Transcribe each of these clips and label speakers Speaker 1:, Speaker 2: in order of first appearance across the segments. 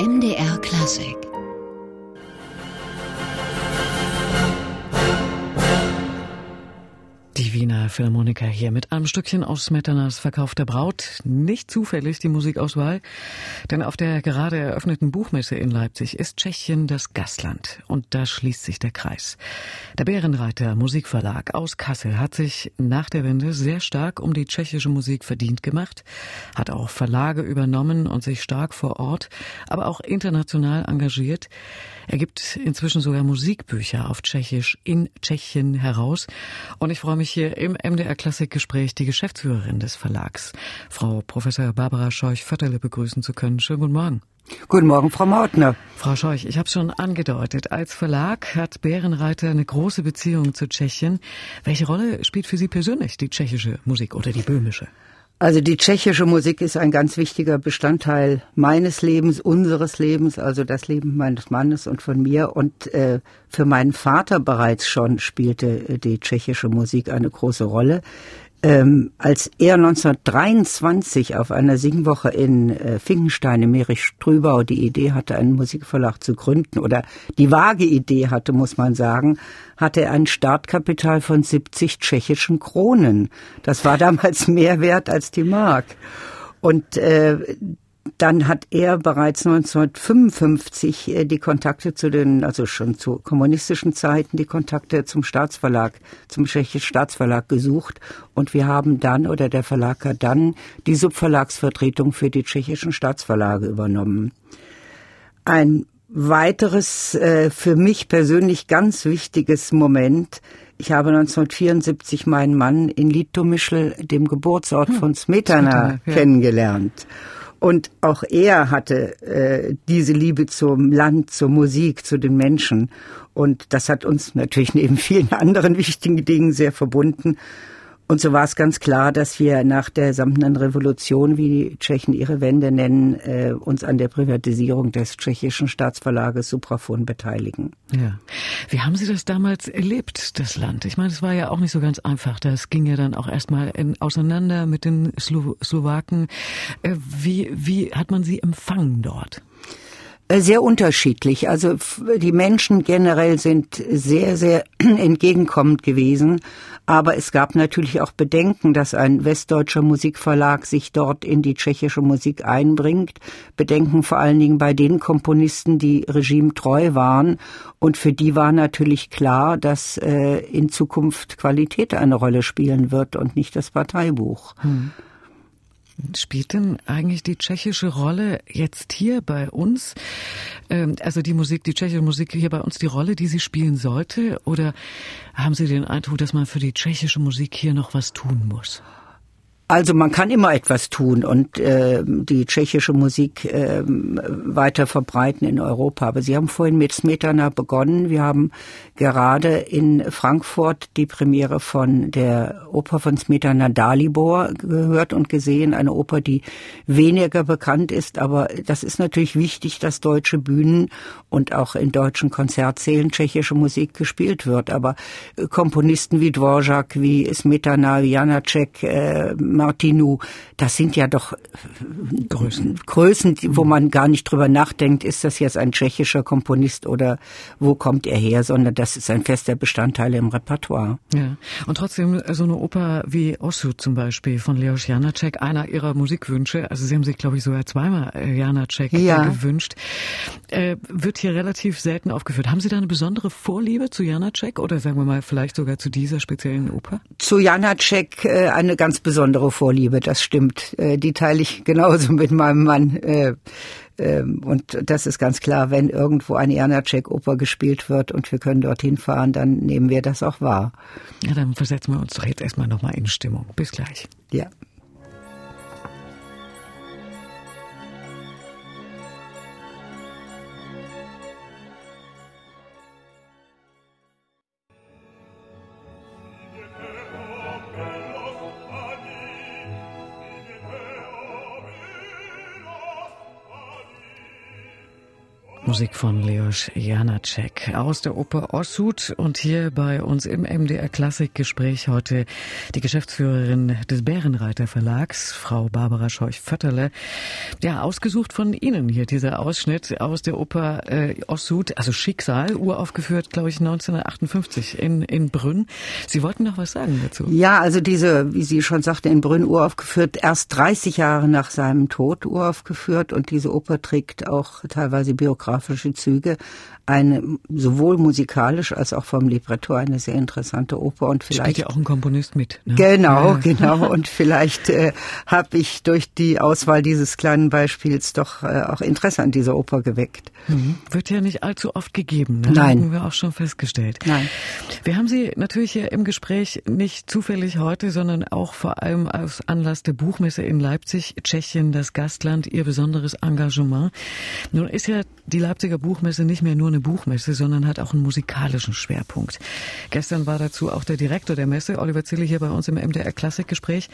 Speaker 1: MDR Klassik
Speaker 2: Wiener Philharmoniker hier mit einem Stückchen aus Smetanas Verkauf Braut. Nicht zufällig die Musikauswahl, denn auf der gerade eröffneten Buchmesse in Leipzig ist Tschechien das Gastland. Und da schließt sich der Kreis. Der Bärenreiter Musikverlag aus Kassel hat sich nach der Wende sehr stark um die tschechische Musik verdient gemacht, hat auch Verlage übernommen und sich stark vor Ort, aber auch international engagiert. Er gibt inzwischen sogar Musikbücher auf Tschechisch in Tschechien heraus. Und ich freue mich hier im MDR Klassikgespräch die Geschäftsführerin des Verlags, Frau Professor Barbara Scheuch-Fötterle begrüßen zu können. Schönen guten Morgen.
Speaker 3: Guten Morgen, Frau Mautner.
Speaker 2: Frau Scheuch, ich habe schon angedeutet, als Verlag hat Bärenreiter eine große Beziehung zu Tschechien. Welche Rolle spielt für Sie persönlich die tschechische Musik oder die böhmische?
Speaker 3: Also die tschechische Musik ist ein ganz wichtiger Bestandteil meines Lebens, unseres Lebens, also das Leben meines Mannes und von mir. Und äh, für meinen Vater bereits schon spielte die tschechische Musik eine große Rolle. Ähm, als er 1923 auf einer Singwoche in äh, Finkenstein im Merich-Strübau die Idee hatte, einen Musikverlag zu gründen oder die vage Idee hatte, muss man sagen, hatte er ein Startkapital von 70 tschechischen Kronen. Das war damals mehr wert als die Mark. Und äh, dann hat er bereits 1955 äh, die Kontakte zu den, also schon zu kommunistischen Zeiten, die Kontakte zum Staatsverlag, zum tschechischen Staatsverlag gesucht. Und wir haben dann, oder der Verlag hat dann die Subverlagsvertretung für die tschechischen Staatsverlage übernommen. Ein weiteres, äh, für mich persönlich ganz wichtiges Moment, ich habe 1974 meinen Mann in Litomischl, dem Geburtsort hm, von Smetana, Smetana ja. kennengelernt. Und auch er hatte äh, diese Liebe zum Land, zur Musik, zu den Menschen. Und das hat uns natürlich neben vielen anderen wichtigen Dingen sehr verbunden. Und so war es ganz klar, dass wir nach der samtenen Revolution, wie die Tschechen ihre Wende nennen, äh, uns an der Privatisierung des tschechischen Staatsverlages Suprafon beteiligen.
Speaker 2: Ja. Wie haben Sie das damals erlebt, das Land? Ich meine, es war ja auch nicht so ganz einfach. Das ging ja dann auch erstmal auseinander mit den Slo Slowaken. Äh, wie, wie hat man sie empfangen dort?
Speaker 3: Äh, sehr unterschiedlich. Also die Menschen generell sind sehr, sehr entgegenkommend gewesen. Aber es gab natürlich auch Bedenken, dass ein westdeutscher Musikverlag sich dort in die tschechische Musik einbringt. Bedenken vor allen Dingen bei den Komponisten, die regimetreu waren. Und für die war natürlich klar, dass äh, in Zukunft Qualität eine Rolle spielen wird und nicht das Parteibuch. Hm.
Speaker 2: Spielt denn eigentlich die tschechische Rolle jetzt hier bei uns, ähm, also die Musik, die tschechische Musik hier bei uns die Rolle, die sie spielen sollte? Oder haben Sie den Eindruck, dass man für die tschechische Musik hier noch was tun muss?
Speaker 3: Also man kann immer etwas tun und äh, die tschechische Musik äh, weiter verbreiten in Europa. Aber Sie haben vorhin mit Smetana begonnen. Wir haben gerade in Frankfurt die Premiere von der Oper von Smetana Dalibor gehört und gesehen. Eine Oper, die weniger bekannt ist, aber das ist natürlich wichtig, dass deutsche Bühnen und auch in deutschen Konzertsälen tschechische Musik gespielt wird. Aber Komponisten wie Dvorak, wie Smetana, wie Janacek, äh, Martinu, das sind ja doch Größen, Größen, wo man gar nicht drüber nachdenkt, ist das jetzt ein tschechischer Komponist oder wo kommt er her, sondern das ist ein fester Bestandteil im Repertoire.
Speaker 2: Ja, und trotzdem so eine Oper wie Ossut zum Beispiel von Leos Janacek, einer ihrer Musikwünsche, also Sie haben sich, glaube ich, sogar zweimal äh, Janacek ja. gewünscht, äh, wird hier relativ selten aufgeführt. Haben Sie da eine besondere Vorliebe zu Janacek oder sagen wir mal vielleicht sogar zu dieser speziellen Oper?
Speaker 3: Zu Janacek äh, eine ganz besondere Vorliebe, das stimmt. Äh, die teile ich genauso mit meinem Mann. Äh, ähm, und das ist ganz klar, wenn irgendwo eine Janacek-Oper gespielt wird und wir können dorthin fahren, dann nehmen wir das auch wahr.
Speaker 2: Ja, dann versetzen wir uns doch jetzt erstmal nochmal in Stimmung. Bis gleich.
Speaker 3: Ja.
Speaker 2: Musik von Leos Janacek aus der Oper Ossut und hier bei uns im MDR Klassikgespräch heute die Geschäftsführerin des Bärenreiter Verlags, Frau Barbara Scheuch-Fötterle. Ja, ausgesucht von Ihnen hier dieser Ausschnitt aus der Oper äh, Ossut, also Schicksal, uraufgeführt, glaube ich, 1958 in, in Brünn. Sie wollten noch was sagen dazu?
Speaker 3: Ja, also diese, wie Sie schon sagte, in Brünn uraufgeführt, erst 30 Jahre nach seinem Tod uraufgeführt und diese Oper trägt auch teilweise biografisch biografische Züge eine sowohl musikalisch als auch vom Libretto eine sehr interessante Oper und vielleicht
Speaker 2: spielt ja auch ein Komponist mit.
Speaker 3: Ne? Genau, ja. genau und vielleicht äh, habe ich durch die Auswahl dieses kleinen Beispiels doch äh, auch Interesse an dieser Oper geweckt.
Speaker 2: Mhm. Wird ja nicht allzu oft gegeben. Ne?
Speaker 3: Nein,
Speaker 2: haben wir auch schon festgestellt.
Speaker 3: Nein,
Speaker 2: wir haben Sie natürlich hier im Gespräch nicht zufällig heute, sondern auch vor allem aus Anlass der Buchmesse in Leipzig, Tschechien, das Gastland, Ihr besonderes Engagement. Nun ist ja die Leipziger Buchmesse nicht mehr nur eine Buchmesse, sondern hat auch einen musikalischen Schwerpunkt. Gestern war dazu auch der Direktor der Messe, Oliver Zille, hier bei uns im MDR Klassikgespräch.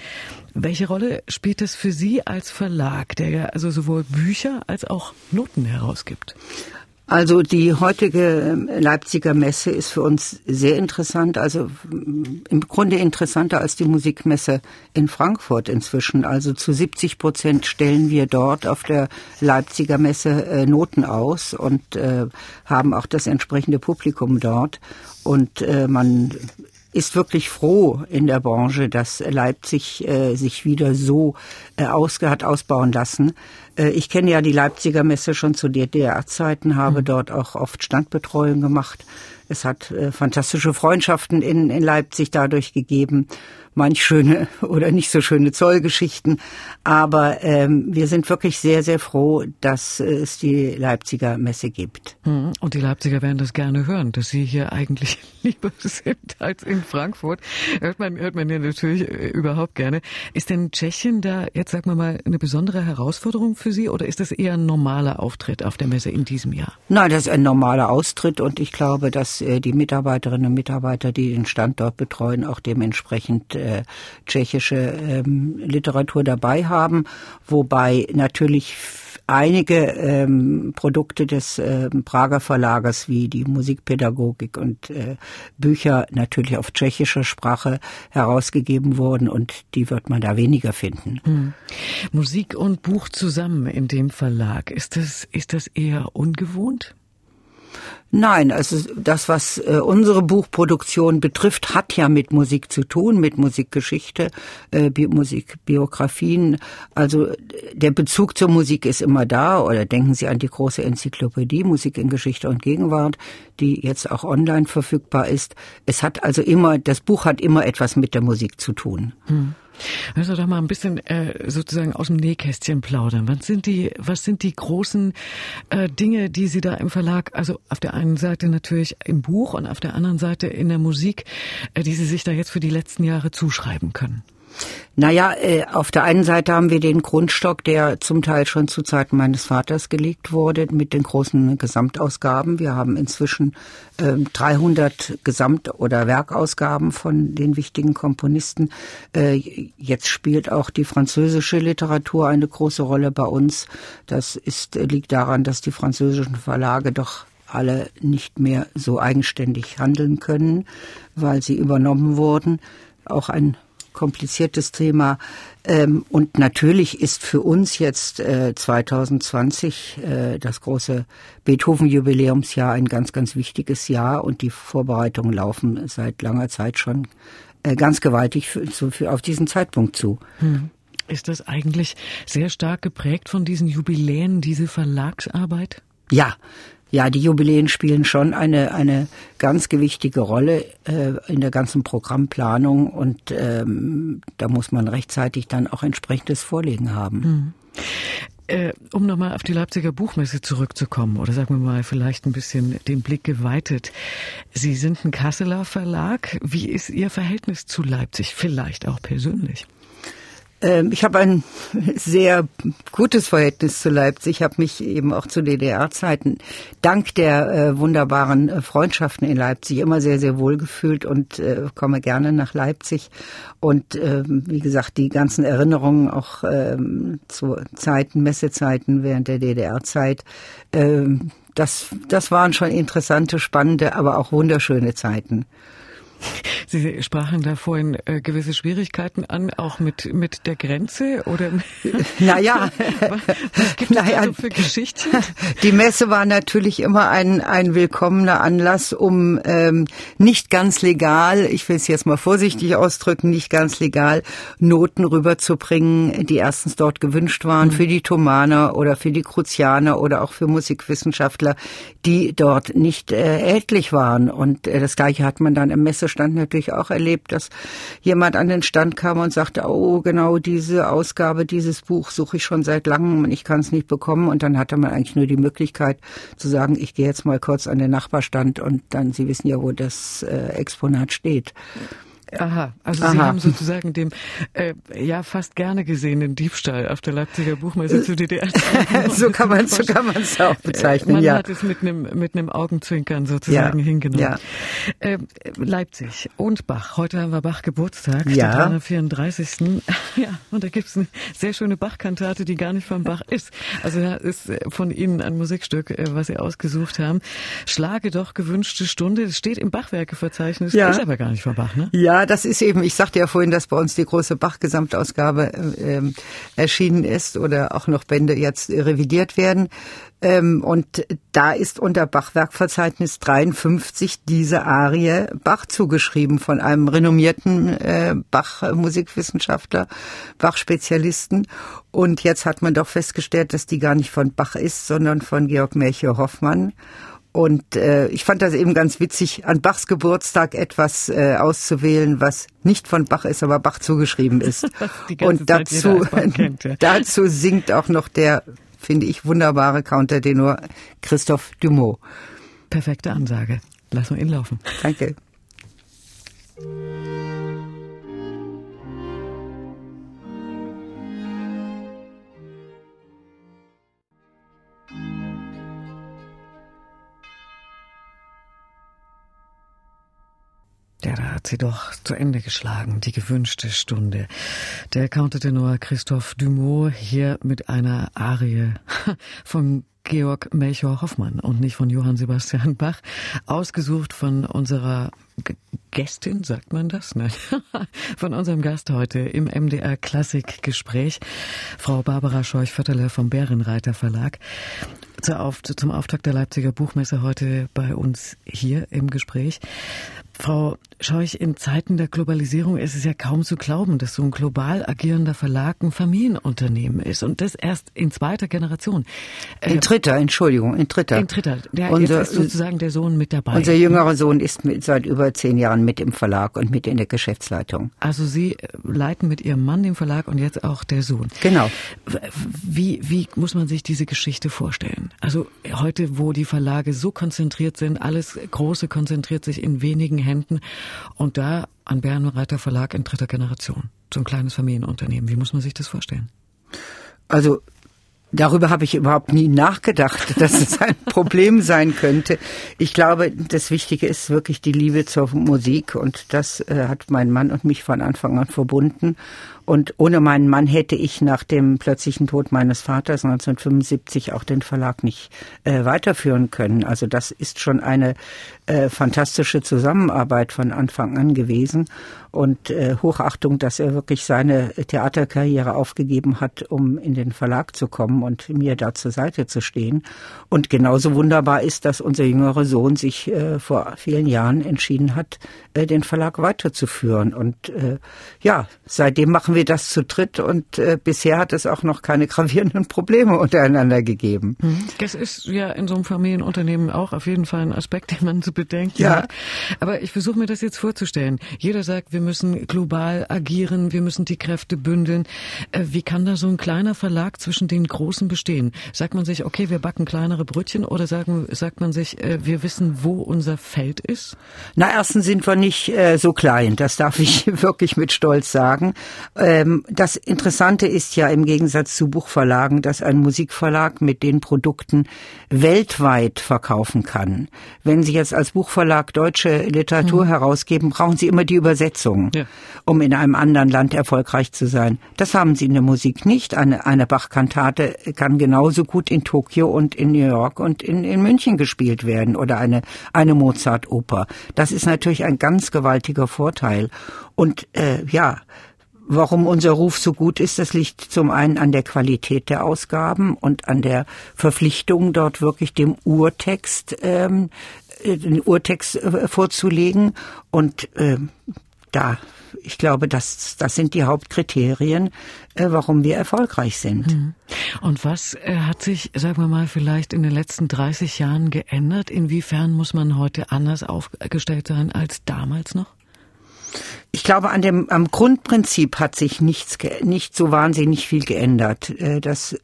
Speaker 2: Welche Rolle spielt es für Sie als Verlag, der ja also sowohl Bücher als auch Noten herausgibt?
Speaker 3: Also die heutige ähm, Leipziger Messe ist für uns sehr interessant, also mm, im Grunde interessanter als die Musikmesse in Frankfurt inzwischen. Also zu 70 Prozent stellen wir dort auf der Leipziger Messe äh, Noten aus und äh, haben auch das entsprechende Publikum dort. Und äh, man ist wirklich froh in der Branche, dass Leipzig äh, sich wieder so äh, ausge hat ausbauen lassen. Äh, ich kenne ja die Leipziger Messe schon zu DDR-Zeiten, habe mhm. dort auch oft Standbetreuung gemacht. Es hat äh, fantastische Freundschaften in, in Leipzig dadurch gegeben manch schöne oder nicht so schöne Zollgeschichten. Aber ähm, wir sind wirklich sehr, sehr froh, dass es die Leipziger Messe gibt.
Speaker 2: Hm, und die Leipziger werden das gerne hören, dass sie hier eigentlich lieber sind als in Frankfurt. Hört man, hört man ja natürlich äh, überhaupt gerne. Ist denn Tschechien da jetzt, sagen wir mal, eine besondere Herausforderung für Sie oder ist das eher ein normaler Auftritt auf der Messe in diesem Jahr?
Speaker 3: Nein, das ist ein normaler Austritt und ich glaube, dass äh, die Mitarbeiterinnen und Mitarbeiter, die den Standort betreuen, auch dementsprechend äh, tschechische ähm, Literatur dabei haben, wobei natürlich einige ähm, Produkte des äh, Prager Verlagers wie die Musikpädagogik und äh, Bücher natürlich auf tschechischer Sprache herausgegeben wurden und die wird man da weniger finden. Hm.
Speaker 2: Musik und Buch zusammen in dem Verlag, ist das, ist das eher ungewohnt?
Speaker 3: Nein, also das, was äh, unsere Buchproduktion betrifft, hat ja mit Musik zu tun, mit Musikgeschichte, äh, Bi Musikbiografien. Also der Bezug zur Musik ist immer da. Oder denken Sie an die große Enzyklopädie Musik in Geschichte und Gegenwart, die jetzt auch online verfügbar ist. Es hat also immer, das Buch hat immer etwas mit der Musik zu tun. Hm.
Speaker 2: Also doch mal ein bisschen äh, sozusagen aus dem Nähkästchen plaudern. Was sind die, was sind die großen äh, Dinge, die Sie da im Verlag, also auf der einen Seite natürlich im Buch und auf der anderen Seite in der Musik, äh, die Sie sich da jetzt für die letzten Jahre zuschreiben können?
Speaker 3: Naja, äh, auf der einen Seite haben wir den Grundstock, der zum Teil schon zu Zeiten meines Vaters gelegt wurde, mit den großen Gesamtausgaben. Wir haben inzwischen äh, 300 Gesamt- oder Werkausgaben von den wichtigen Komponisten. Äh, jetzt spielt auch die französische Literatur eine große Rolle bei uns. Das ist, liegt daran, dass die französischen Verlage doch alle nicht mehr so eigenständig handeln können, weil sie übernommen wurden. Auch ein kompliziertes Thema. Ähm, und natürlich ist für uns jetzt 2020 äh, äh, das große Beethoven-Jubiläumsjahr ein ganz, ganz wichtiges Jahr und die Vorbereitungen laufen seit langer Zeit schon äh, ganz gewaltig für, für, auf diesen Zeitpunkt zu. Hm.
Speaker 2: Ist das eigentlich sehr stark geprägt von diesen Jubiläen, diese Verlagsarbeit?
Speaker 3: Ja, ja, die Jubiläen spielen schon eine, eine ganz gewichtige Rolle äh, in der ganzen Programmplanung und ähm, da muss man rechtzeitig dann auch entsprechendes Vorlegen haben. Hm.
Speaker 2: Äh, um nochmal auf die Leipziger Buchmesse zurückzukommen oder sagen wir mal vielleicht ein bisschen den Blick geweitet. Sie sind ein Kasseler Verlag. Wie ist Ihr Verhältnis zu Leipzig? Vielleicht auch persönlich?
Speaker 3: Ähm, ich habe ein sehr gutes Verhältnis zu Leipzig. Ich habe mich eben auch zu DDR-Zeiten dank der äh, wunderbaren äh, Freundschaften in Leipzig immer sehr, sehr wohl gefühlt und äh, komme gerne nach Leipzig. Und ähm, wie gesagt, die ganzen Erinnerungen auch ähm, zu Zeiten, Messezeiten während der DDR-Zeit, das, das waren schon interessante, spannende, aber auch wunderschöne Zeiten.
Speaker 2: Sie sprachen da vorhin äh, gewisse Schwierigkeiten an, auch mit, mit der Grenze oder?
Speaker 3: Naja.
Speaker 2: Was gibt es naja, so für Geschichten?
Speaker 3: Die Messe war natürlich immer ein, ein willkommener Anlass, um ähm, nicht ganz legal, ich will es jetzt mal vorsichtig ausdrücken, nicht ganz legal Noten rüberzubringen, die erstens dort gewünscht waren mhm. für die Thomaner oder für die Kruzianer oder auch für Musikwissenschaftler, die dort nicht äh, erhältlich waren. Und äh, das gleiche hat man dann im Messe Pressestand natürlich auch erlebt, dass jemand an den Stand kam und sagte, oh, genau diese Ausgabe, dieses Buch suche ich schon seit langem und ich kann es nicht bekommen. Und dann hatte man eigentlich nur die Möglichkeit zu sagen, ich gehe jetzt mal kurz an den Nachbarstand und dann, Sie wissen ja, wo das äh, Exponat steht.
Speaker 2: Aha, also Aha. Sie haben sozusagen dem äh, ja fast gerne gesehenen Diebstahl auf der Leipziger Buchmesse zu DDR.
Speaker 3: so kann man so kann man es auch bezeichnen.
Speaker 2: Man
Speaker 3: ja.
Speaker 2: hat es mit einem mit einem Augenzwinkern sozusagen
Speaker 3: ja.
Speaker 2: hingenommen.
Speaker 3: Ja.
Speaker 2: Äh, Leipzig und Bach. Heute haben wir Bach Geburtstag,
Speaker 3: ja.
Speaker 2: den 334. Ja, und da gibt's eine sehr schöne Bach-Kantate, die gar nicht von Bach ist. Also da ist äh, von Ihnen ein Musikstück, äh, was Sie ausgesucht haben. Schlage doch gewünschte Stunde. Das steht im Bachwerkeverzeichnis,
Speaker 3: ja.
Speaker 2: ist aber gar nicht von Bach, ne?
Speaker 3: Ja, das ist eben, ich sagte ja vorhin, dass bei uns die große Bach-Gesamtausgabe äh, erschienen ist oder auch noch Bände jetzt revidiert werden. Ähm, und da ist unter Bachwerkverzeichnis 53 diese Arie Bach zugeschrieben von einem renommierten äh, Bach-Musikwissenschaftler, Bach-Spezialisten. Und jetzt hat man doch festgestellt, dass die gar nicht von Bach ist, sondern von Georg Melchior Hoffmann. Und äh, ich fand das eben ganz witzig, an Bachs Geburtstag etwas äh, auszuwählen, was nicht von Bach ist, aber Bach zugeschrieben ist. Und dazu, kennt, ja. dazu singt auch noch der, finde ich, wunderbare Countertenor Christoph Dumont.
Speaker 2: Perfekte Ansage. Lass wir ihn laufen.
Speaker 3: Danke.
Speaker 2: Da hat sie doch zu Ende geschlagen, die gewünschte Stunde. Der Countertenor Christoph Dumont hier mit einer Arie von Georg Melchior Hoffmann und nicht von Johann Sebastian Bach, ausgesucht von unserer Gästin, sagt man das? Nein. Von unserem Gast heute im MDR Klassik Gespräch, Frau Barbara Scheuch-Vötterle vom Bärenreiter Verlag. Zum Auftakt der Leipziger Buchmesse heute bei uns hier im Gespräch. Frau Scheuch, in Zeiten der Globalisierung ist es ja kaum zu glauben, dass so ein global agierender Verlag ein Familienunternehmen ist und das erst in zweiter Generation.
Speaker 3: In dritter, Entschuldigung, in dritter.
Speaker 2: In dritter. Ja, unser, ist sozusagen der Sohn mit dabei.
Speaker 3: Unser jüngerer Sohn ist mit, seit über zehn Jahren mit im Verlag und mit in der Geschäftsleitung.
Speaker 2: Also Sie äh, leiten mit Ihrem Mann den Verlag und jetzt auch der Sohn.
Speaker 3: Genau.
Speaker 2: Wie, wie muss man sich diese Geschichte vorstellen? Also heute, wo die Verlage so konzentriert sind, alles Große konzentriert sich in wenigen Händen und da an Bärenreiter Verlag in dritter Generation. So ein kleines Familienunternehmen. Wie muss man sich das vorstellen?
Speaker 3: Also Darüber habe ich überhaupt nie nachgedacht, dass es ein Problem sein könnte. Ich glaube, das Wichtige ist wirklich die Liebe zur Musik und das äh, hat mein Mann und mich von Anfang an verbunden. Und ohne meinen Mann hätte ich nach dem plötzlichen Tod meines Vaters 1975 auch den Verlag nicht äh, weiterführen können. Also das ist schon eine äh, fantastische Zusammenarbeit von Anfang an gewesen und äh, Hochachtung, dass er wirklich seine Theaterkarriere aufgegeben hat, um in den Verlag zu kommen und mir da zur Seite zu stehen. Und genauso wunderbar ist, dass unser jüngerer Sohn sich äh, vor vielen Jahren entschieden hat, äh, den Verlag weiterzuführen. Und äh, ja, seitdem machen wir das zu dritt und äh, bisher hat es auch noch keine gravierenden Probleme untereinander gegeben.
Speaker 2: Mhm. Das ist ja in so einem Familienunternehmen auch auf jeden Fall ein Aspekt, den man zu bedenken
Speaker 3: ja.
Speaker 2: hat. Aber ich versuche mir das jetzt vorzustellen. Jeder sagt, wir müssen global agieren, wir müssen die Kräfte bündeln. Äh, wie kann da so ein kleiner Verlag zwischen den großen bestehen? Sagt man sich, okay, wir backen kleinere Brötchen oder sagen, sagt man sich, äh, wir wissen, wo unser Feld ist?
Speaker 3: Na, erstens sind wir nicht äh, so klein, das darf ich wirklich mit Stolz sagen. Ähm, das Interessante ist ja im Gegensatz zu Buchverlagen, dass ein Musikverlag mit den Produkten weltweit verkaufen kann. Wenn Sie jetzt als Buchverlag deutsche Literatur mhm. herausgeben, brauchen Sie immer die Übersetzung, ja. um in einem anderen Land erfolgreich zu sein. Das haben Sie in der Musik nicht. Eine, eine Bach-Kantate kann genauso gut in Tokio und in New York und in, in München gespielt werden oder eine, eine Mozart-Oper. Das ist natürlich ein ganz gewaltiger Vorteil. Und äh, ja, Warum unser Ruf so gut ist, das liegt zum einen an der Qualität der Ausgaben und an der Verpflichtung, dort wirklich dem Urtext, ähm, äh, den Urtext äh, vorzulegen. Und äh, da, ich glaube, das, das sind die Hauptkriterien, äh, warum wir erfolgreich sind. Mhm.
Speaker 2: Und was äh, hat sich, sagen wir mal, vielleicht in den letzten 30 Jahren geändert? Inwiefern muss man heute anders aufgestellt sein als damals noch?
Speaker 3: Ich glaube, an dem, am Grundprinzip hat sich nichts, nicht so wahnsinnig viel geändert. Äh, das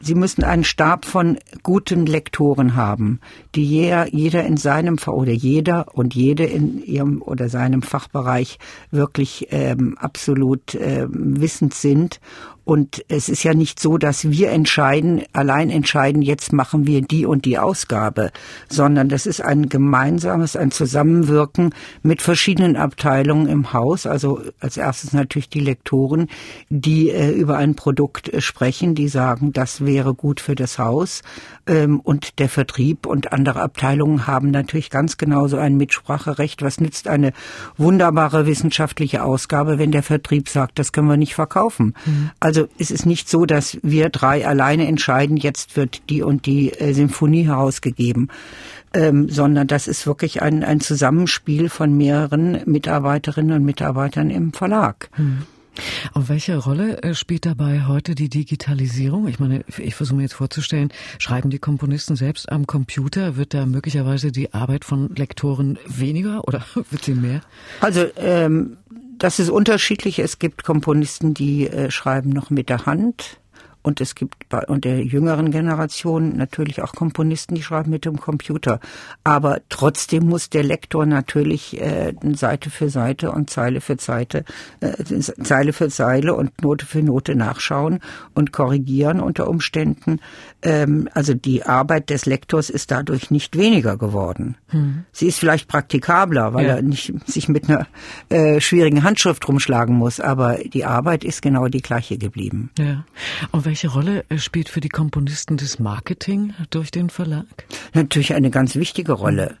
Speaker 3: Sie müssen einen Stab von guten Lektoren haben, die jeder, jeder in seinem oder jeder und jede in ihrem oder seinem Fachbereich wirklich ähm, absolut ähm, wissend sind und es ist ja nicht so, dass wir entscheiden, allein entscheiden, jetzt machen wir die und die Ausgabe, sondern das ist ein gemeinsames, ein Zusammenwirken mit verschiedenen Abteilungen im Haus. Also als erstes natürlich die Lektoren, die äh, über ein Produkt äh, sprechen, die sagen, das wäre gut für das Haus. Ähm, und der Vertrieb und andere Abteilungen haben natürlich ganz genauso ein Mitspracherecht. Was nützt eine wunderbare wissenschaftliche Ausgabe, wenn der Vertrieb sagt, das können wir nicht verkaufen? Mhm. Also es ist nicht so, dass wir drei alleine entscheiden, jetzt wird die und die äh, Symphonie herausgegeben. Ähm, sondern das ist wirklich ein, ein Zusammenspiel von mehreren Mitarbeiterinnen und Mitarbeitern im Verlag. Mhm.
Speaker 2: Und welche Rolle äh, spielt dabei heute die Digitalisierung? Ich meine, ich versuche mir jetzt vorzustellen, schreiben die Komponisten selbst am Computer? Wird da möglicherweise die Arbeit von Lektoren weniger oder wird sie mehr?
Speaker 3: Also ähm, das ist unterschiedlich. Es gibt Komponisten, die äh, schreiben noch mit der Hand. Und es gibt bei und der jüngeren Generation natürlich auch Komponisten, die schreiben mit dem Computer. Aber trotzdem muss der Lektor natürlich äh, Seite für Seite und Zeile für Zeile, äh, Zeile für Zeile und Note für Note nachschauen und korrigieren unter Umständen. Ähm, also die Arbeit des Lektors ist dadurch nicht weniger geworden. Hm. Sie ist vielleicht praktikabler, weil ja. er nicht sich mit einer äh, schwierigen Handschrift rumschlagen muss. Aber die Arbeit ist genau die gleiche geblieben.
Speaker 2: Ja. Und welche Rolle äh, spielt für die Komponisten das Marketing durch den Verlag?
Speaker 3: Natürlich eine ganz wichtige Rolle.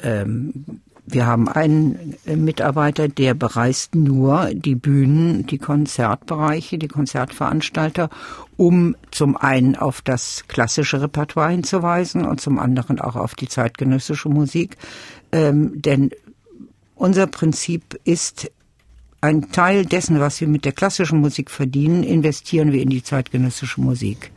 Speaker 3: Ähm, wir haben einen äh, Mitarbeiter, der bereist nur die Bühnen, die Konzertbereiche, die Konzertveranstalter, um zum einen auf das klassische Repertoire hinzuweisen und zum anderen auch auf die zeitgenössische Musik. Ähm, denn unser Prinzip ist, ein Teil dessen, was wir mit der klassischen Musik verdienen, investieren wir in die zeitgenössische Musik.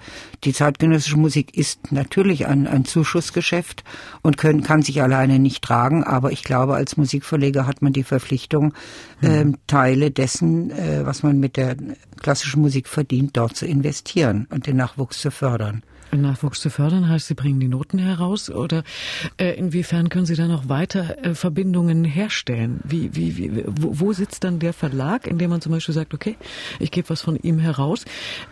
Speaker 3: Die zeitgenössische Musik ist natürlich ein, ein Zuschussgeschäft und können, kann sich alleine nicht tragen, aber ich glaube, als Musikverleger hat man die Verpflichtung, äh, Teile dessen, äh, was man mit der klassischen Musik verdient, dort zu investieren und den Nachwuchs zu fördern.
Speaker 2: Nachwuchs zu fördern heißt, Sie bringen die Noten heraus oder äh, inwiefern können Sie da noch weiter äh, Verbindungen herstellen? Wie, wie, wie, wo, wo sitzt dann der Verlag, in dem man zum Beispiel sagt, okay, ich gebe was von ihm heraus,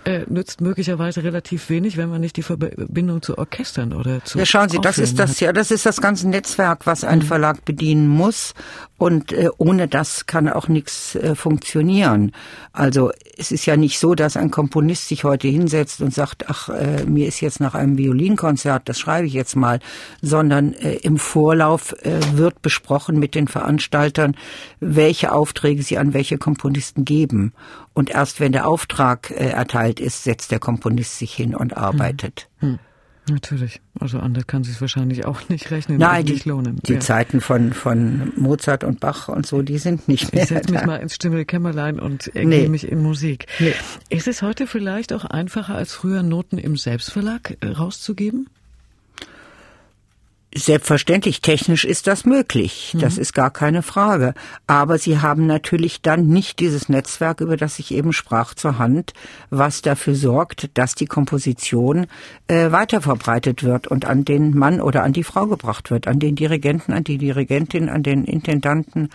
Speaker 2: äh, nützt möglicherweise relativ wenig, wenn man nicht die Verbindung zu Orchestern oder zu
Speaker 3: Ja, schauen Sie, das ist das hat. ja, das ist das ganze Netzwerk, was ein mhm. Verlag bedienen muss und äh, ohne das kann auch nichts äh, funktionieren. Also es ist ja nicht so, dass ein Komponist sich heute hinsetzt und sagt, ach, äh, mir ist jetzt nach einem Violinkonzert, das schreibe ich jetzt mal, sondern äh, im Vorlauf äh, wird besprochen mit den Veranstaltern, welche Aufträge sie an welche Komponisten geben. Und erst wenn der Auftrag äh, erteilt ist, setzt der Komponist sich hin und arbeitet. Hm. Hm.
Speaker 2: Natürlich. Also anders kann sich wahrscheinlich auch nicht rechnen.
Speaker 3: Nein, die, lohnen. die ja. Zeiten von, von Mozart und Bach und so, die sind nicht mehr.
Speaker 2: Ich setze mich mal ins Stimmelkämmerlein und ergehe nee. mich in Musik. Nee. Ist es heute vielleicht auch einfacher als früher Noten im Selbstverlag äh, rauszugeben?
Speaker 3: Selbstverständlich, technisch ist das möglich. Das mhm. ist gar keine Frage. Aber sie haben natürlich dann nicht dieses Netzwerk, über das ich eben sprach, zur Hand, was dafür sorgt, dass die Komposition äh, weiter verbreitet wird und an den Mann oder an die Frau gebracht wird, an den Dirigenten, an die Dirigentin, an den Intendanten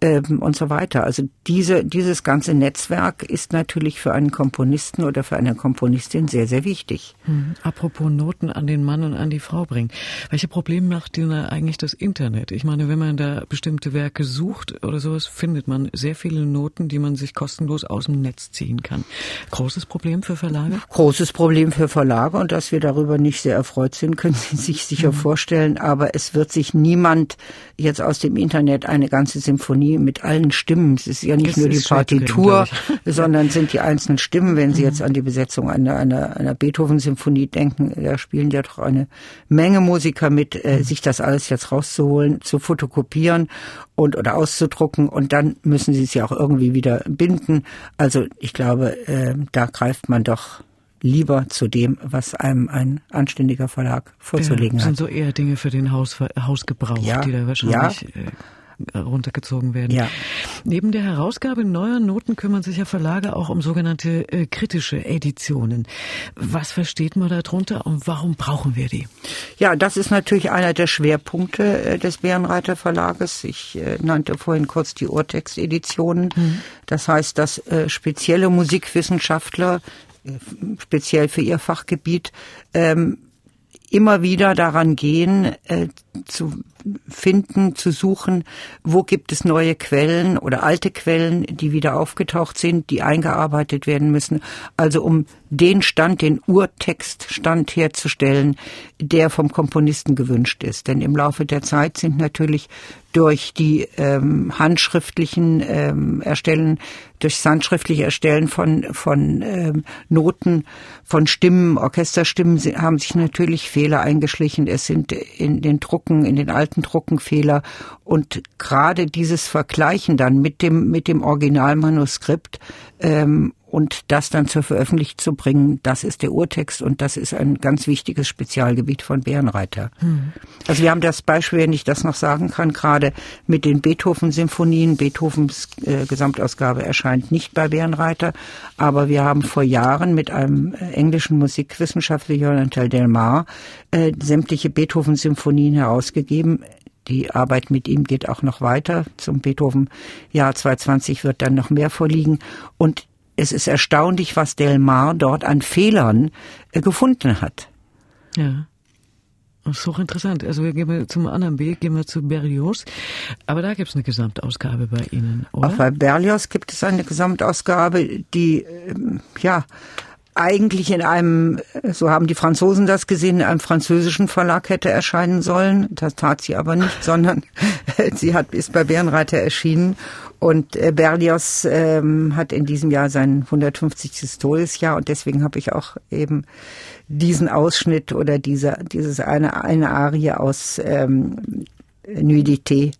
Speaker 3: ähm, und so weiter. Also diese, dieses ganze Netzwerk ist natürlich für einen Komponisten oder für eine Komponistin sehr, sehr wichtig.
Speaker 2: Mhm. Apropos Noten an den Mann und an die Frau bringen. Welche Probleme macht denn eigentlich das Internet? Ich meine, wenn man da bestimmte Werke sucht oder sowas, findet man sehr viele Noten, die man sich kostenlos aus dem Netz ziehen kann. Großes Problem für Verlage?
Speaker 3: Großes Problem für Verlage und dass wir darüber nicht sehr erfreut sind, können Sie sich sicher mhm. vorstellen. Aber es wird sich niemand jetzt aus dem Internet eine ganze Symphonie mit allen Stimmen, es ist ja nicht das nur die Partitur, kriegen, sondern sind die einzelnen Stimmen. Wenn Sie mhm. jetzt an die Besetzung einer, einer, einer Beethoven-Symphonie denken, da spielen ja doch eine Menge Musiker mit. Äh, sich das alles jetzt rauszuholen, zu fotokopieren und oder auszudrucken und dann müssen sie es ja auch irgendwie wieder binden. Also ich glaube, äh, da greift man doch lieber zu dem, was einem ein anständiger Verlag vorzulegen
Speaker 2: ja,
Speaker 3: hat.
Speaker 2: sind so eher Dinge für den Haus, Hausgebrauch, ja, die da wahrscheinlich ja. Äh, runtergezogen werden. Ja. Neben der Herausgabe neuer Noten kümmern sich ja Verlage auch um sogenannte äh, kritische Editionen. Was versteht man darunter und warum brauchen wir die?
Speaker 3: Ja, das ist natürlich einer der Schwerpunkte äh, des Bärenreiter Verlages. Ich äh, nannte vorhin kurz die Urtext-Editionen. Mhm. Das heißt, dass äh, spezielle Musikwissenschaftler äh, speziell für ihr Fachgebiet ähm, immer wieder daran gehen, zu finden, zu suchen, wo gibt es neue Quellen oder alte Quellen, die wieder aufgetaucht sind, die eingearbeitet werden müssen. Also um den Stand, den Urtextstand herzustellen, der vom Komponisten gewünscht ist. Denn im Laufe der Zeit sind natürlich durch die ähm, handschriftlichen ähm, Erstellen, durch handschriftliche Erstellen von, von ähm, Noten, von Stimmen, Orchesterstimmen haben sich natürlich Fehler eingeschlichen. Es sind in den Drucken, in den alten Drucken Fehler. Und gerade dieses Vergleichen dann mit dem, mit dem Originalmanuskript ähm, und das dann zur Veröffentlichung zu bringen, das ist der Urtext und das ist ein ganz wichtiges Spezialgebiet von Bärenreiter. Hm. Also wir haben das Beispiel, wenn ich das noch sagen kann, gerade mit den Beethoven-Symphonien. Beethovens äh, Gesamtausgabe erscheint nicht bei Bärenreiter, aber wir haben vor Jahren mit einem äh, englischen Musikwissenschaftler, Jonathan Delmar, äh, sämtliche Beethoven-Symphonien herausgegeben die Arbeit mit ihm geht auch noch weiter. Zum Beethoven-Jahr 2020 wird dann noch mehr vorliegen. Und es ist erstaunlich, was Delmar dort an Fehlern äh, gefunden hat.
Speaker 2: Ja. Das ist hochinteressant. Also wir gehen zum anderen Weg, gehen wir zu Berlioz. Aber da gibt es eine Gesamtausgabe bei Ihnen, oder?
Speaker 3: Auch bei Berlioz gibt es eine Gesamtausgabe, die, ähm, ja, eigentlich in einem, so haben die Franzosen das gesehen, in einem französischen Verlag hätte erscheinen sollen. Das tat sie aber nicht, sondern sie hat, ist bei Bärenreiter erschienen. Und äh, Berlioz ähm, hat in diesem Jahr sein 150. Todesjahr und deswegen habe ich auch eben diesen Ausschnitt oder diese, dieses eine, eine Arie aus ähm, Nudité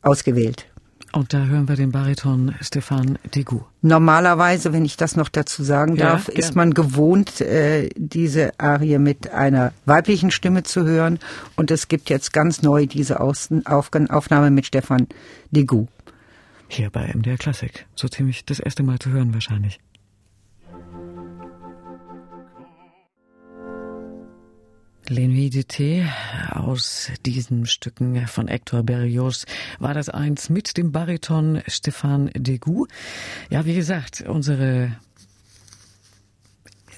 Speaker 3: ausgewählt.
Speaker 2: Und da hören wir den Bariton Stefan Degout.
Speaker 3: Normalerweise, wenn ich das noch dazu sagen darf, ja, ist man gewohnt, äh, diese Arie mit einer weiblichen Stimme zu hören. Und es gibt jetzt ganz neu diese Außen Aufnahme mit Stefan Degout.
Speaker 2: Hier bei MDR Klassik. So ziemlich das erste Mal zu hören wahrscheinlich. L'Envidité aus diesen Stücken von Hector Berlioz war das eins mit dem Bariton Stefan Degout. Ja, wie gesagt, unsere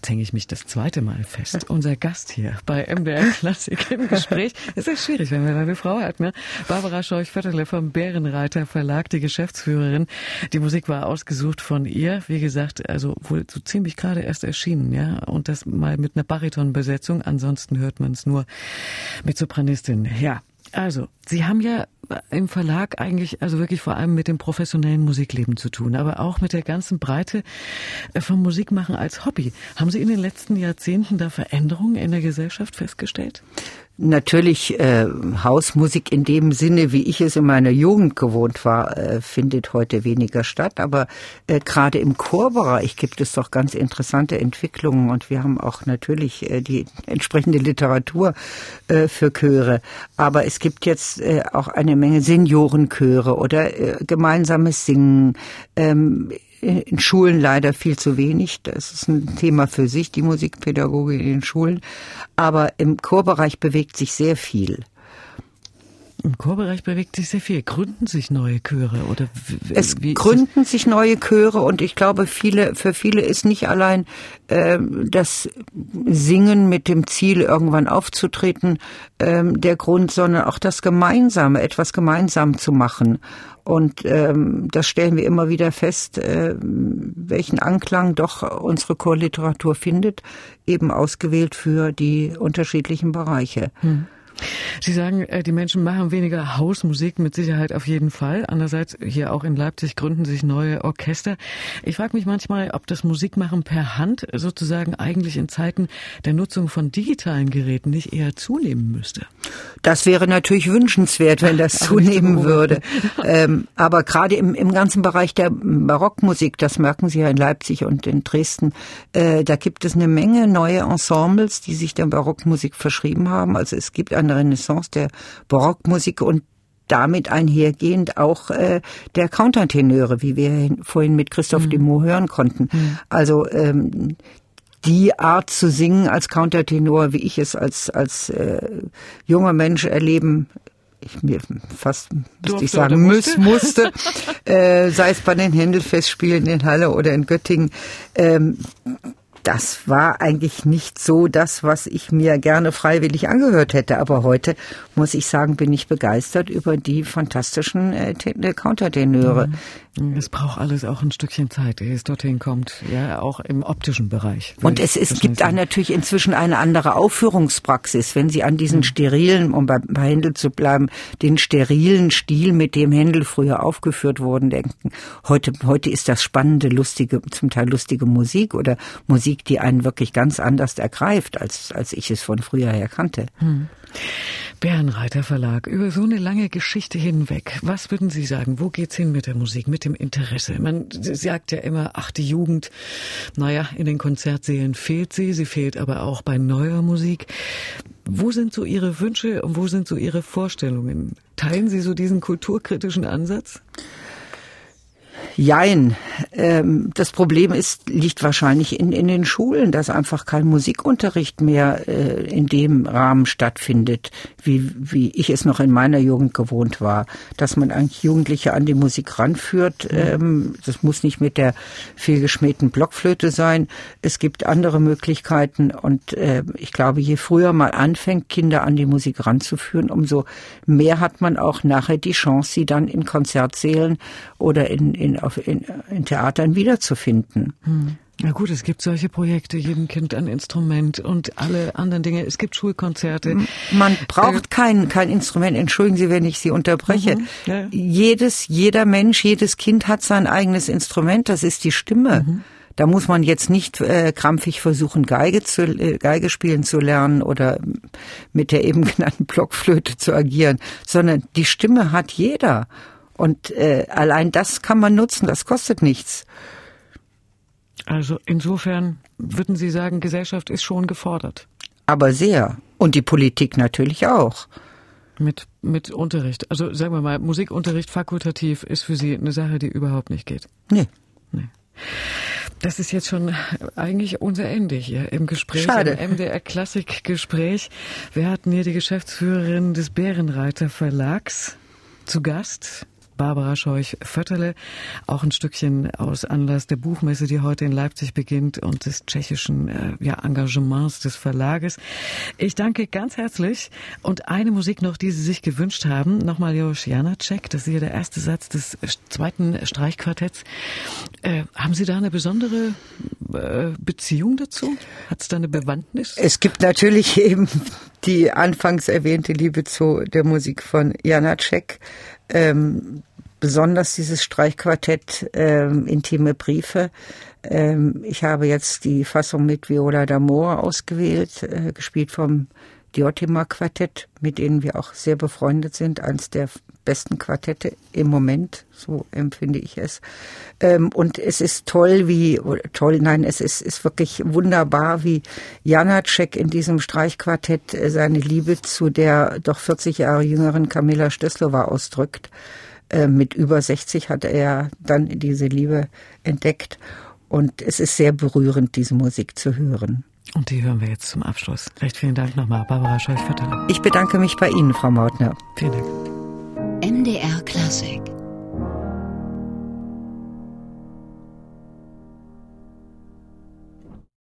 Speaker 2: Jetzt hänge ich mich das zweite Mal fest. Unser Gast hier bei MDR Klassik im Gespräch. Es ist schwierig, wenn man eine Frau hat, ne? Barbara Scheuch-Vetterle vom Bärenreiter Verlag, die Geschäftsführerin. Die Musik war ausgesucht von ihr. Wie gesagt, also wohl so ziemlich gerade erst erschienen, ja? Und das mal mit einer Baritonbesetzung. Ansonsten hört man es nur mit Sopranistin. Ja. Also, Sie haben ja im Verlag eigentlich also wirklich vor allem mit dem professionellen Musikleben zu tun, aber auch mit der ganzen Breite äh, vom Musikmachen als Hobby. Haben Sie in den letzten Jahrzehnten da Veränderungen in der Gesellschaft festgestellt?
Speaker 3: Natürlich äh, Hausmusik in dem Sinne, wie ich es in meiner Jugend gewohnt war, äh, findet heute weniger statt. Aber äh, gerade im Chorbereich gibt es doch ganz interessante Entwicklungen und wir haben auch natürlich äh, die entsprechende Literatur äh, für Chöre. Aber es gibt jetzt äh, auch eine Menge Seniorenchöre oder äh, gemeinsames Singen. Ähm, in Schulen leider viel zu wenig. Das ist ein Thema für sich, die Musikpädagogik in den Schulen. Aber im Chorbereich bewegt sich sehr viel.
Speaker 2: Im Chorbereich bewegt sich sehr viel. Gründen sich neue Chöre oder
Speaker 3: es gründen sich neue Chöre und ich glaube, viele für viele ist nicht allein äh, das Singen mit dem Ziel, irgendwann aufzutreten, äh, der Grund, sondern auch das Gemeinsame, etwas gemeinsam zu machen. Und ähm, das stellen wir immer wieder fest, äh, welchen Anklang doch unsere Chorliteratur findet, eben ausgewählt für die unterschiedlichen Bereiche. Hm.
Speaker 2: Sie sagen, äh, die Menschen machen weniger Hausmusik, mit Sicherheit auf jeden Fall. Andererseits, hier auch in Leipzig gründen sich neue Orchester. Ich frage mich manchmal, ob das Musikmachen per Hand sozusagen eigentlich in Zeiten der Nutzung von digitalen Geräten nicht eher zunehmen müsste.
Speaker 3: Das wäre natürlich wünschenswert, wenn das zunehmen würde. ähm, aber gerade im, im ganzen Bereich der Barockmusik, das merken Sie ja in Leipzig und in Dresden, äh, da gibt es eine Menge neue Ensembles, die sich der Barockmusik verschrieben haben. Also es gibt eine Renaissance der Barockmusik und damit einhergehend auch äh, der Countertenöre, wie wir vorhin mit Christoph mhm. Demo hören konnten. Mhm. Also ähm, die Art zu singen als Countertenor, wie ich es als als äh, junger Mensch erleben ich mir fast müsste ich sagen musste, musste äh, sei es bei den Händelfestspielen in Halle oder in Göttingen ähm, das war eigentlich nicht so das, was ich mir gerne freiwillig angehört hätte. Aber heute, muss ich sagen, bin ich begeistert über die fantastischen äh, Countertenöre. Mhm.
Speaker 2: Es braucht alles auch ein Stückchen Zeit, ehe es dorthin kommt, ja, auch im optischen Bereich.
Speaker 3: Und es, es gibt da natürlich inzwischen eine andere Aufführungspraxis. Wenn Sie an diesen mhm. sterilen, um bei, bei Händel zu bleiben, den sterilen Stil, mit dem Händel früher aufgeführt wurden, denken. Heute, heute ist das spannende, lustige, zum Teil lustige Musik oder Musik, die einen wirklich ganz anders ergreift, als, als ich es von früher her kannte. Mhm.
Speaker 2: Bärenreiter Verlag, über so eine lange Geschichte hinweg, was würden Sie sagen, wo geht's hin mit der Musik, mit dem Interesse? Man sagt ja immer, ach, die Jugend, naja, in den Konzertsälen fehlt sie, sie fehlt aber auch bei neuer Musik. Wo sind so Ihre Wünsche und wo sind so Ihre Vorstellungen? Teilen Sie so diesen kulturkritischen Ansatz?
Speaker 3: Jein. Ähm, das Problem ist, liegt wahrscheinlich in, in den Schulen, dass einfach kein Musikunterricht mehr äh, in dem Rahmen stattfindet, wie, wie ich es noch in meiner Jugend gewohnt war. Dass man eigentlich Jugendliche an die Musik ranführt. Mhm. Ähm, das muss nicht mit der vielgeschmähten Blockflöte sein. Es gibt andere Möglichkeiten und äh, ich glaube, je früher man anfängt, Kinder an die Musik ranzuführen, umso mehr hat man auch nachher die Chance, sie dann in Konzertsälen oder in, in auf, in, in Theatern wiederzufinden.
Speaker 2: Hm. Na gut, es gibt solche Projekte, jedem Kind ein Instrument und alle anderen Dinge. Es gibt Schulkonzerte.
Speaker 3: Man braucht äh, kein, kein Instrument. Entschuldigen Sie, wenn ich Sie unterbreche. Mhm, ja. Jedes, jeder Mensch, jedes Kind hat sein eigenes Instrument. Das ist die Stimme. Mhm. Da muss man jetzt nicht äh, krampfig versuchen, Geige, zu, äh, Geige spielen zu lernen oder mit der eben genannten Blockflöte zu agieren, sondern die Stimme hat jeder. Und äh, allein das kann man nutzen, das kostet nichts.
Speaker 2: Also insofern würden Sie sagen, Gesellschaft ist schon gefordert.
Speaker 3: Aber sehr. Und die Politik natürlich auch.
Speaker 2: Mit, mit Unterricht. Also sagen wir mal, Musikunterricht fakultativ ist für Sie eine Sache, die überhaupt nicht geht.
Speaker 3: Nee. nee.
Speaker 2: Das ist jetzt schon eigentlich unser Ende hier im Gespräch,
Speaker 3: Schade.
Speaker 2: im MDR Klassikgespräch. Wir hatten hier die Geschäftsführerin des Bärenreiter Verlags zu Gast. Barbara Scheuch-Fötterle. Auch ein Stückchen aus Anlass der Buchmesse, die heute in Leipzig beginnt und des tschechischen äh, ja, Engagements des Verlages. Ich danke ganz herzlich. Und eine Musik noch, die Sie sich gewünscht haben. Nochmal Josh Janacek. Das ist hier der erste Satz des zweiten Streichquartetts. Äh, haben Sie da eine besondere äh, Beziehung dazu? Hat es da eine Bewandtnis?
Speaker 3: Es gibt natürlich eben die anfangs erwähnte Liebe zu der Musik von Janacek, ähm, besonders dieses Streichquartett ähm, Intime Briefe. Ähm, ich habe jetzt die Fassung mit Viola d'Amore ausgewählt, äh, gespielt vom Diotima Quartett, mit denen wir auch sehr befreundet sind, eines der besten Quartette im Moment, so empfinde ich es. Ähm, und es ist toll, wie, toll, nein, es ist, ist wirklich wunderbar, wie Janacek in diesem Streichquartett äh, seine Liebe zu der doch 40 Jahre jüngeren Kamila Stöslova ausdrückt. Äh, mit über 60 hat er dann diese Liebe entdeckt. Und es ist sehr berührend, diese Musik zu hören.
Speaker 2: Und die hören wir jetzt zum Abschluss. Recht vielen Dank nochmal, Barbara Scheuch-Verteller.
Speaker 3: Ich bedanke mich bei Ihnen, Frau Mautner.
Speaker 2: Vielen Dank.
Speaker 1: MDR Klassik